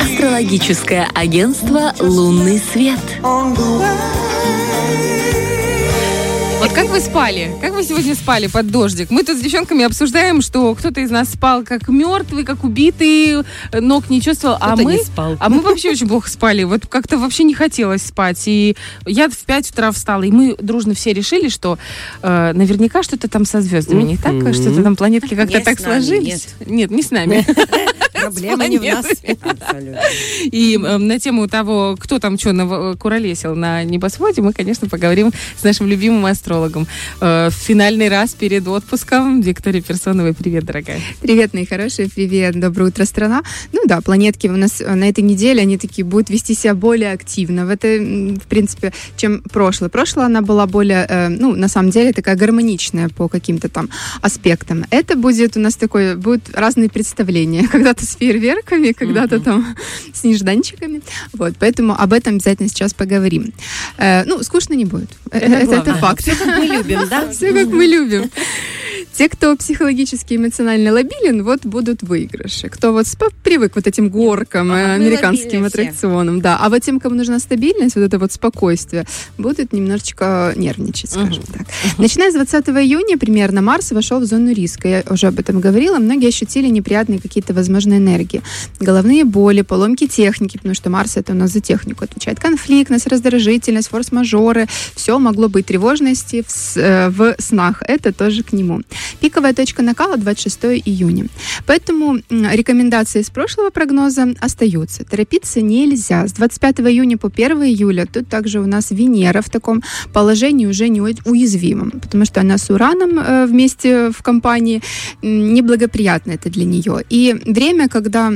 Астрологическое агентство «Лунный свет». Вот как вы спали? Как вы сегодня спали под дождик? Мы тут с девчонками обсуждаем, что кто-то из нас спал как мертвый, как убитый, ног не чувствовал, а мы, спал. а мы вообще очень плохо спали. Вот как-то вообще не хотелось спать. И я в 5 утра встала, и мы дружно все решили, что э, наверняка что-то там со звездами не так, что-то там планетки как-то так сложились. Нет, не с нами. Проблема не в нас. И э, на тему того, кто там что куролесил на небосводе, мы, конечно, поговорим с нашим любимым астрологом. Э, в финальный раз перед отпуском. Виктория Персоновой, привет, дорогая. Привет, мои хорошие, привет, доброе утро, страна. Ну да, планетки у нас э, на этой неделе, они такие будут вести себя более активно. В это, м, в принципе, чем прошлое. Прошлое она была более, э, ну, на самом деле, такая гармоничная по каким-то там аспектам. Это будет у нас такое, будут разные представления. Когда-то с фейерверками, когда-то там с нежданчиками. Вот, поэтому об этом обязательно сейчас поговорим. Э, ну, скучно не будет. Э, Это, это, главное. факт. Все как мы любим, да? Все как мы любим. Те, кто психологически эмоционально лобилен, вот будут выигрыши. Кто вот привык вот этим горкам, э, Ага, мы американским лобильные все. аттракционам, да. А вот тем, кому нужна стабильность, вот это вот спокойствие, будут немножечко нервничать, скажем так. Начиная с 20 июня примерно Марс вошел в зону риска. Я уже об этом говорила. Многие ощутили неприятные какие-то, возможно, энергии. Головные боли, поломки техники, потому что Марс это у нас за технику отвечает. Конфликтность, раздражительность, форс-мажоры. Все могло быть тревожности в, э, в снах. Это тоже к нему. Пиковая точка накала 26 июня. Поэтому рекомендации из прошлого прогноза остаются. Торопиться нельзя. С 25 июня по 1 июля тут также у нас Венера в таком положении уже не у- уязвимом, потому что она с Ураном э, вместе в компании неблагоприятно это для нее. И время, когда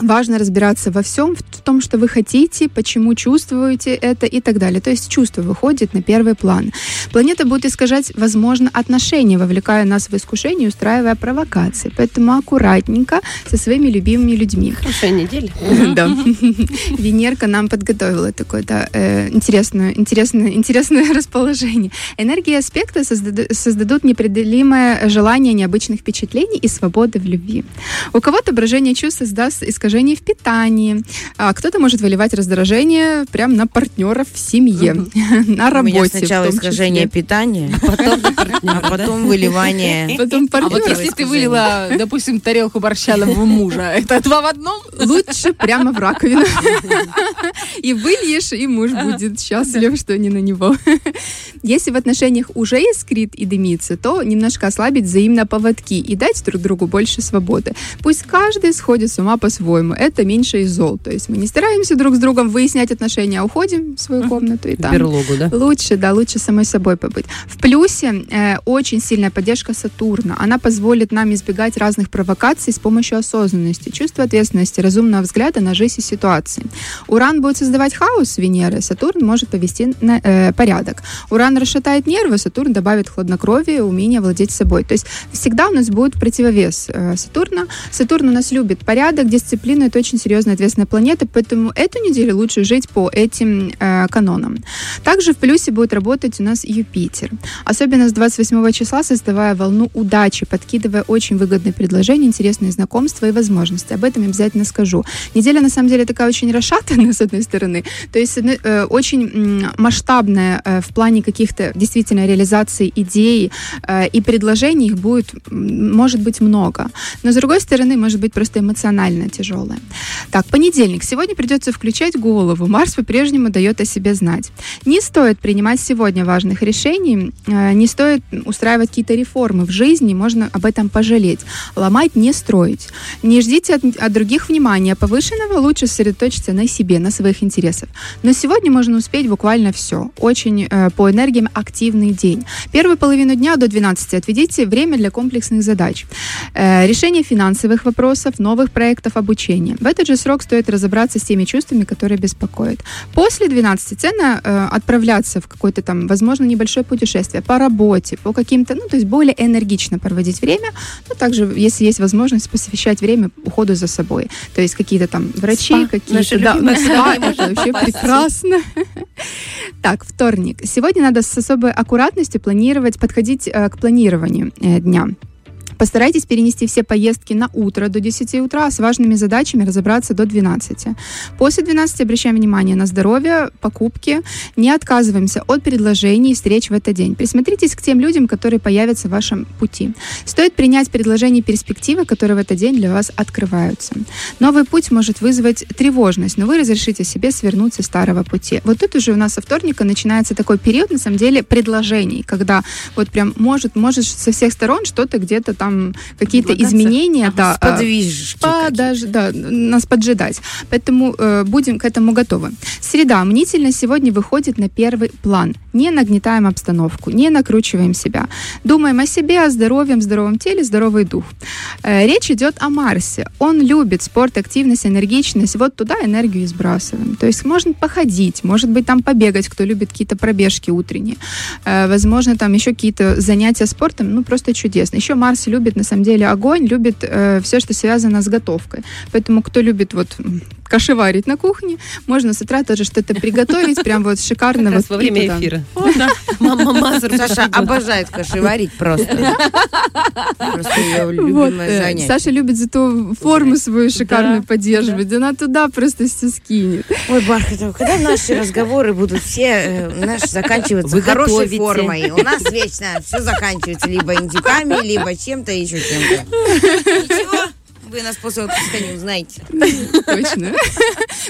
важно разбираться во всем, в том, что вы хотите, почему чувствуете это и так далее. То есть чувство выходит на первый план. Планета будет искажать, возможно, отношения, вовлекая нас в искушение, устраивая провокации. Поэтому аккуратненько со своими любимыми людьми. Хорошая неделя. Да. Венерка нам подготовила такое, да, э, интересное, интересное, интересное расположение. Энергии аспекта создаду- создадут непреодолимое желание необычных впечатлений и свободы в любви. У кого-то брожение чувств создаст искажение в питании, а кто-то может выливать раздражение прямо на партнеров в семье, на У работе. меня в сначала искажение питания, а потом выливание. Потом А вот если ты вылила, допустим, тарелку борща на мужа, это два в одном? Лучше прямо в раковину. И выльешь, и муж будет счастлив, что не на него. Если в отношениях уже искрит и дымится, то немножко ослабить взаимно поводки и дать друг другу больше свободы. Пусть каждый сходит с ума по-своему. Это меньше из зол. То есть мы не стараемся друг с другом выяснять отношения, а уходим в свою комнату и там берлогу, да? Лучше, да, лучше самой собой побыть. В плюсе э, очень сильная поддержка Сатурна. Она позволит нам избегать разных провокаций с помощью осознанности, чувства ответственности, разумного взгляда на жизнь и ситуации. Уран будет создавать хаос Венеры, Сатурн может повести на, э, порядок. Уран расшатает нервы, Сатурн добавит хладнокровие, умение владеть собой. То есть всегда у нас будет противовес э, Сатурна. Сатурн у нас любит порядок, дисциплину, это очень серьезная ответственная планета, поэтому эту неделю лучше жить по этим э, канонам. Также в плюсе будет работать у нас Юпитер. Особенно с 28 числа, создавая волну удачи, подкидывая очень выгодные предложения, интересные знакомства и возможности. Об этом я обязательно скажу. Неделя, на самом деле, такая очень расшатанная, с одной стороны. То есть, э, очень м, масштабная э, в плане каких-то действительно реализации идей э, и предложений их будет, может быть, много. Но, с другой стороны, может быть просто эмоционально тяжелая. Так, понедельник. Сегодня придется включать голову. Марс по-прежнему дает о себе знать. Не стоит принимать сегодня важных решений, э, не стоит устраивать какие-то реформы в жизни, можно об этом пожалеть. Ломать, не строить. Не ждите от, от других внимания повышенного, лучше сосредоточиться на себе, на своих интересах. Но сегодня можно успеть буквально все. Очень э, по энергиям активный день. Первую половину дня до 12 отведите время для комплексных задач. Э, решение финансовых вопросов, новых проектов обучения. В этот же срок стоит разобраться с теми чувствами, которые беспокоят. После 12 ценно э, отправляться в какое-то там, возможно, небольшое путешествие по работе, по каким-то, ну, то есть более энергично проводить время, но также, если есть возможность, посвящать время уходу за собой. То есть какие-то там врачи, какие-то... Да, спа, спа. это вообще прекрасно. Так, вторник. Сегодня надо с особой аккуратностью планировать, подходить э, к планированию э, дня. Постарайтесь перенести все поездки на утро до 10 утра, а с важными задачами разобраться до 12. После 12 обращаем внимание на здоровье, покупки. Не отказываемся от предложений и встреч в этот день. Присмотритесь к тем людям, которые появятся в вашем пути. Стоит принять предложения и перспективы, которые в этот день для вас открываются. Новый путь может вызвать тревожность, но вы разрешите себе свернуть со старого пути. Вот тут уже у нас со вторника начинается такой период, на самом деле, предложений, когда вот прям может, может со всех сторон что-то где-то там, какие-то изменения, да, а, Подвижки. подож- да, нас поджидать. Поэтому э, будем к этому готовы. Среда. Мнительность сегодня выходит на первый план. Не нагнетаем обстановку, не накручиваем себя. Думаем о себе, о здоровье, здоровом теле, здоровый дух. Э, речь идет о Марсе. Он любит спорт, активность, энергичность. Вот туда энергию и сбрасываем. То есть можно походить, может быть, там побегать, кто любит какие-то пробежки утренние. Э, возможно, там еще какие-то занятия спортом. Ну, просто чудесно. Еще Марс любит, на самом деле, огонь, любит э, все, что связано с готовкой. Поэтому, кто любит вот кашеварить на кухне, можно с утра тоже что-то приготовить, прям вот шикарно. Вот во время туда. эфира. Мама Мазур. Саша обожает кашеварить просто. Просто ее любимое э, занятие. Саша любит зато форму свою шикарную Да, поддерживать. Она туда просто все скинет. Ой, Бархатова, когда наши разговоры будут все э, наши заканчиваться Вы хорошей готовите. формой? У нас вечно все заканчивается либо индюками, либо чем-то еще чем-то. Ничего, вы нас после отпуска не узнаете. Точно.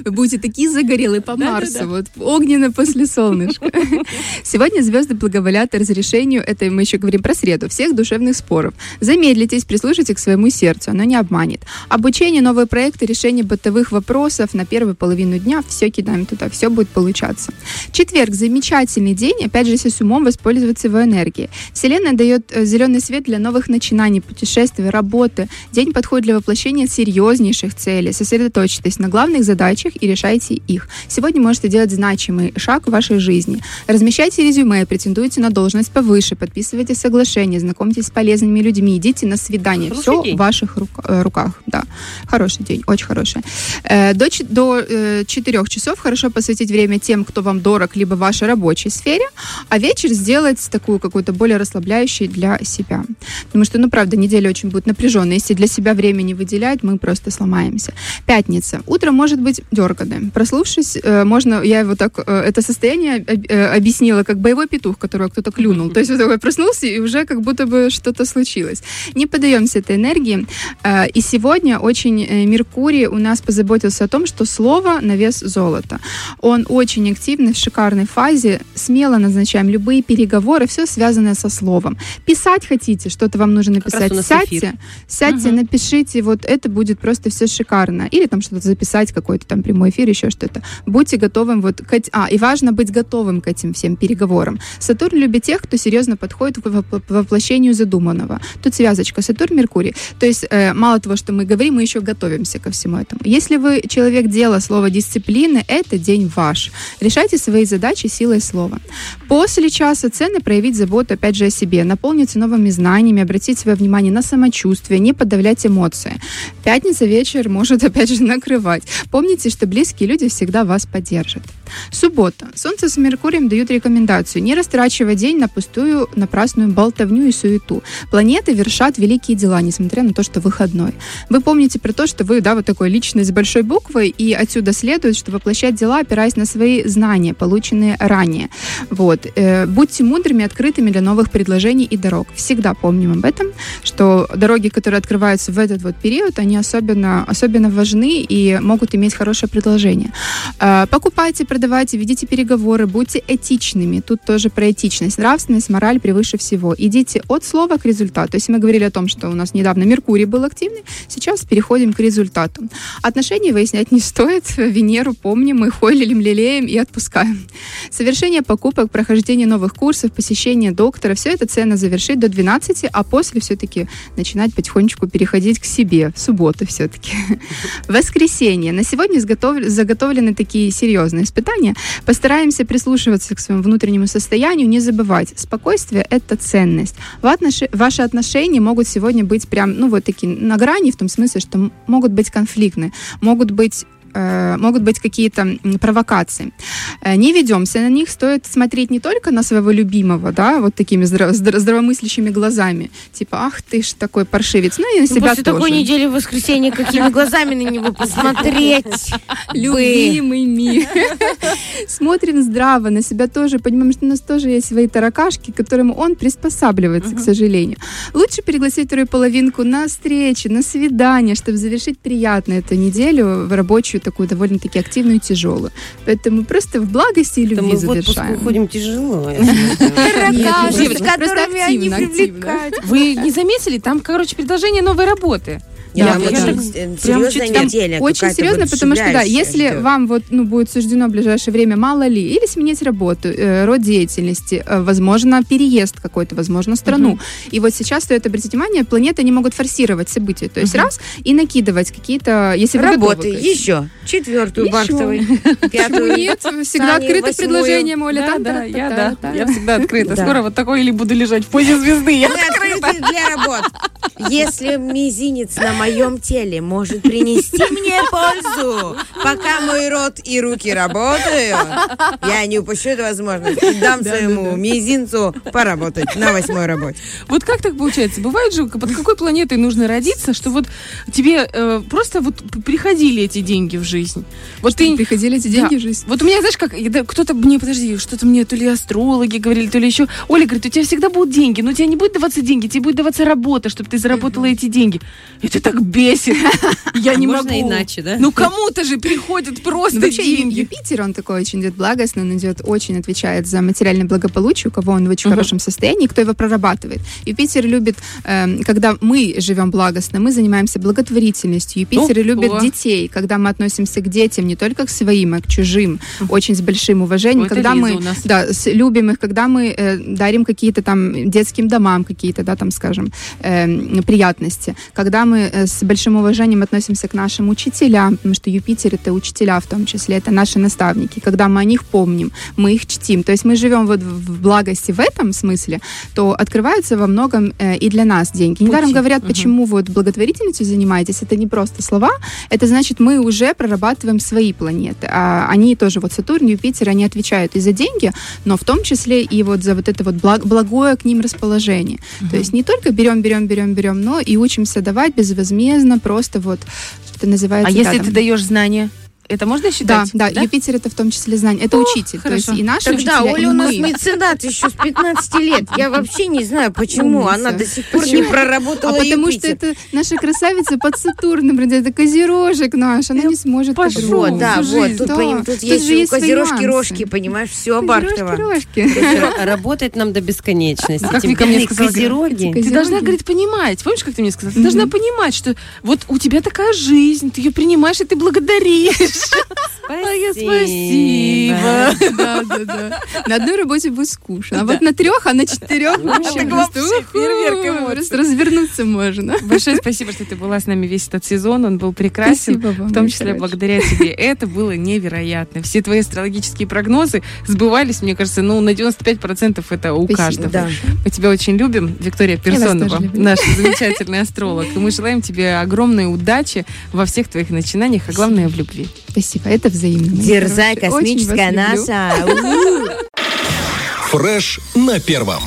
Вы будете такие загорелые по Марсу, вот огненно после солнышка. Сегодня звезды благоволят разрешению, это мы еще говорим про среду, всех душевных споров. Замедлитесь, прислушайте к своему сердцу, оно не обманет. Обучение, новые проекты, решение бытовых вопросов на первую половину дня, все кидаем туда, все будет получаться. Четверг, замечательный день, опять же, если с умом воспользоваться его энергией. Вселенная дает э, зеленый свет для новых начинаний, путешествий, работы. День подходит для воплощения серьезнейших целей. Сосредоточьтесь на главных задачах и решайте их. Сегодня можете делать значимый шаг в вашей жизни. Размещайте резюме, претендуйте на должность повыше, подписывайте соглашения, знакомьтесь с полезными людьми, идите на свидание. Хороший Все день. в ваших рук- э, руках. Да, хороший день, очень хороший. Э, До, до 4 часов хорошо посвятить время тем, кто вам дорог, либо в вашей рабочей сфере, а вечер сделать такую какую-то более расслабляющей для себя. Потому что, ну, правда, неделя очень будет напряженная. Если для себя время не выделять, мы просто сломаемся. Пятница. Утро может быть дерганым. Прослушавшись, э, можно, я его так, э, это состояние э, объяснила, как боевой петух, которого кто-то клюнул. То есть вот такой проснулся, и уже как будто бы что-то случилось. Не поддаемся этой энергии. И сегодня очень Меркурий у нас позаботился о том, что слово на вес золота. Он очень активный, в шикарной фазе. Смело назначаем любые переговоры, все связанное со словом. Писать хотите, что-то вам нужно написать, сядьте, эфир. сядьте, Мгм. напишите, вот это будет просто все шикарно. Или там что-то записать, какой-то там прямой эфир, еще что-то. Будьте готовым вот к А, и важно быть готовым к этим всем переговорам. Сатурн любит тех, кто серьезно подходит к воп- воплощению задуманного. Тут связочка Сатурн-Меркурий. То есть э, мало того, что мы говорим, мы еще готовимся ко всему этому. Если вы человек дела, слова дисциплины, это день ваш. Решайте свои задачи силой слова. После часа цены проявить заботу, опять же, о себе, наполниться новыми знаниями, обратить свое внимание на самочувствие, не подавлять эмоции. Пятница вечер может, опять же, накрывать. Помните, что близкие люди всегда вас поддержат. Суббота. Солнце с Меркурием дают рекомендацию не растрачивать день на пустую, напрасную болтовню и суету. Планеты вершат великие дела, несмотря на то, что выходной. Вы помните про то, что вы, да, вот такой личность с большой буквой, и отсюда следует, что воплощать дела, опираясь на свои знания, полученные ранее. Вот. Э, будьте мудрыми, открытыми для новых предложений и дорог. Всегда помним об этом, что дороги, которые открываются в этот вот период, они особенно, особенно важны и могут иметь хорошее предложение. Э, Покупайте, продавайте, ведите переговоры, будьте этичными. Тут тоже про этичность. Нравственность, мораль превыше всего. Идите от слова к результату. То есть мы говорили о том, что у нас недавно Меркурий был активный, сейчас переходим к результату. Отношения выяснять не стоит. Венеру помним, мы хойлим, лелеем и отпускаем. Совершение покупок, прохождение новых курсов, посещение доктора, все это ценно завершить до 12, а после все-таки начинать потихонечку переходить к себе. В субботу все-таки. Воскресенье. На сегодня заготовлены такие серьезные испытания. Постараемся прислушиваться к своему внутреннему состоянию, не забывать. Спокойствие – это ценность. Ваши отношения могут сегодня быть прям, ну, вот такие на грани, в том смысле, что могут быть конфликтны, могут быть э, могут быть какие-то провокации. Э, не ведемся на них, стоит смотреть не только на своего любимого, да, вот такими здраво- здра- здравомыслящими глазами, типа, ах ты ж такой паршивец, ну и на себя После тоже. такой недели в воскресенье какими глазами на него посмотреть? бы? любимыми. Смотрим здраво на себя тоже, понимаем, что у нас тоже есть свои таракашки, к которым он приспосабливается, к сожалению. Лучше пригласить вторую половинку на встречи, на свидание, чтобы завершить приятно эту неделю в рабочую, такую довольно-таки активную и тяжелую. Поэтому просто в благости и Это любви мы завершаем. уходим тяжело. Просто которыми они активно, привлекают. Вы не заметили? Там, короче, предложение новой работы. Я я так э, прям чуть- неделя. Очень серьезно, потому что да, если вам вот ну будет суждено в ближайшее время мало ли или сменить работу, э, род деятельности, э, возможно переезд какой-то, возможно страну. И вот сейчас стоит обратить внимание, планеты не могут форсировать события, то есть раз и накидывать какие-то, если вы Работы готовы, конечно. еще. Четвертую. Почему Пятую. нет? Всегда открыто предложение, Оля. Да, да, я, да. та-та. Я всегда открыта. Скоро вот такой или буду лежать в позе звезды. Я Мы открыты для работ. Если мизинец на моем теле может принести мне пользу, пока мой рот и руки работают, я не упущу эту возможность дам своему мизинцу поработать на восьмой работе. Вот как так получается? Бывает же, под какой планетой нужно родиться, что вот тебе э, просто вот приходили эти деньги в жизнь? Вот ты... Приходили эти Да. деньги в жизнь. Вот у меня, знаешь, как да, кто-то мне, подожди, что-то мне то ли астрологи говорили, то ли еще. Оля говорит, у тебя всегда будут деньги, но у тебя не будет даваться деньги, тебе будет даваться работа, чтобы ты заработала эти деньги. Это так бесит. Я не Можно могу. иначе, да? Ну кому-то же приходят просто деньги. Юпитер, он такой очень идет благостный, он идет очень отвечает за материальное благополучие, у кого он в очень хорошем состоянии, кто его прорабатывает. Юпитер любит, эм, когда мы живем благостно, мы занимаемся благотворительностью. Юпитер любит детей, когда мы относимся к детям не только к своим, а к чужим, очень с большим уважением, когда мы да, любим их, когда мы э, дарим какие-то там детским домам какие-то, да, там, скажем, эм, приятности, когда мы э, с большим уважением относимся к нашим учителям, потому что Юпитер это учителя в том числе, это наши наставники, когда мы о них помним, мы их чтим, то есть мы живем вот в благости в этом смысле, то открываются во многом э, и для нас деньги. Недаром говорят, Мгм. почему вот благотворительностью занимаетесь, это не просто слова, это значит, мы уже прорабатываем свои планеты, а они тоже, вот Сатурн, Юпитер, они отвечают и за деньги, но в том числе и вот за вот это вот благ- благое к ним расположение. То есть не только берем, берем, берем, берем, но и учимся давать безвозмездно, просто вот, что называется. А да, если там- ты даешь знания, это можно да, считать? да, Юпитер это в том числе знание, это О, учитель. То есть хорошо. и наши Тогда учителя, Оля и у нас меценат еще с 15 лет. Я вообще не знаю, почему Умница. она до сих пор не Почему? проработала А потому Юпитер. что это наша красавица под Сатурном, это козерожек наш, она не сможет. Вот, да, вот, тут, Да. поним- тут Тут есть же есть козерожки нюансы. рожки, понимаешь, все. Козерог- Работать нам до бесконечности. А как Вика мне сказала, козероги. Ты должна, говорит, понимать. Помнишь, как ты мне сказала? Ты должна понимать, что вот у тебя такая жизнь, ты ее принимаешь, и ты благодаришь. Спасибо. Да, да, да. На одной работе будет скучно, а вот на трех, а на четырех вообще просто вообще эмоций. просто развернуться можно. Большое спасибо, что ты была с нами весь этот сезон. Он был прекрасен. Спасибо вам, В том числе благодаря тебе. Это было невероятно. Все твои астрологические прогнозы сбывались, мне кажется, ну, на 95% это у Спасибо. каждого. Да. Мы тебя очень любим, Виктория Персонова, наш замечательный астролог. И мы желаем тебе огромной удачи во всех твоих начинаниях, а главное в любви. Спасибо, это взаимно. Дерзай, космическая. У-у. Фреш на первом.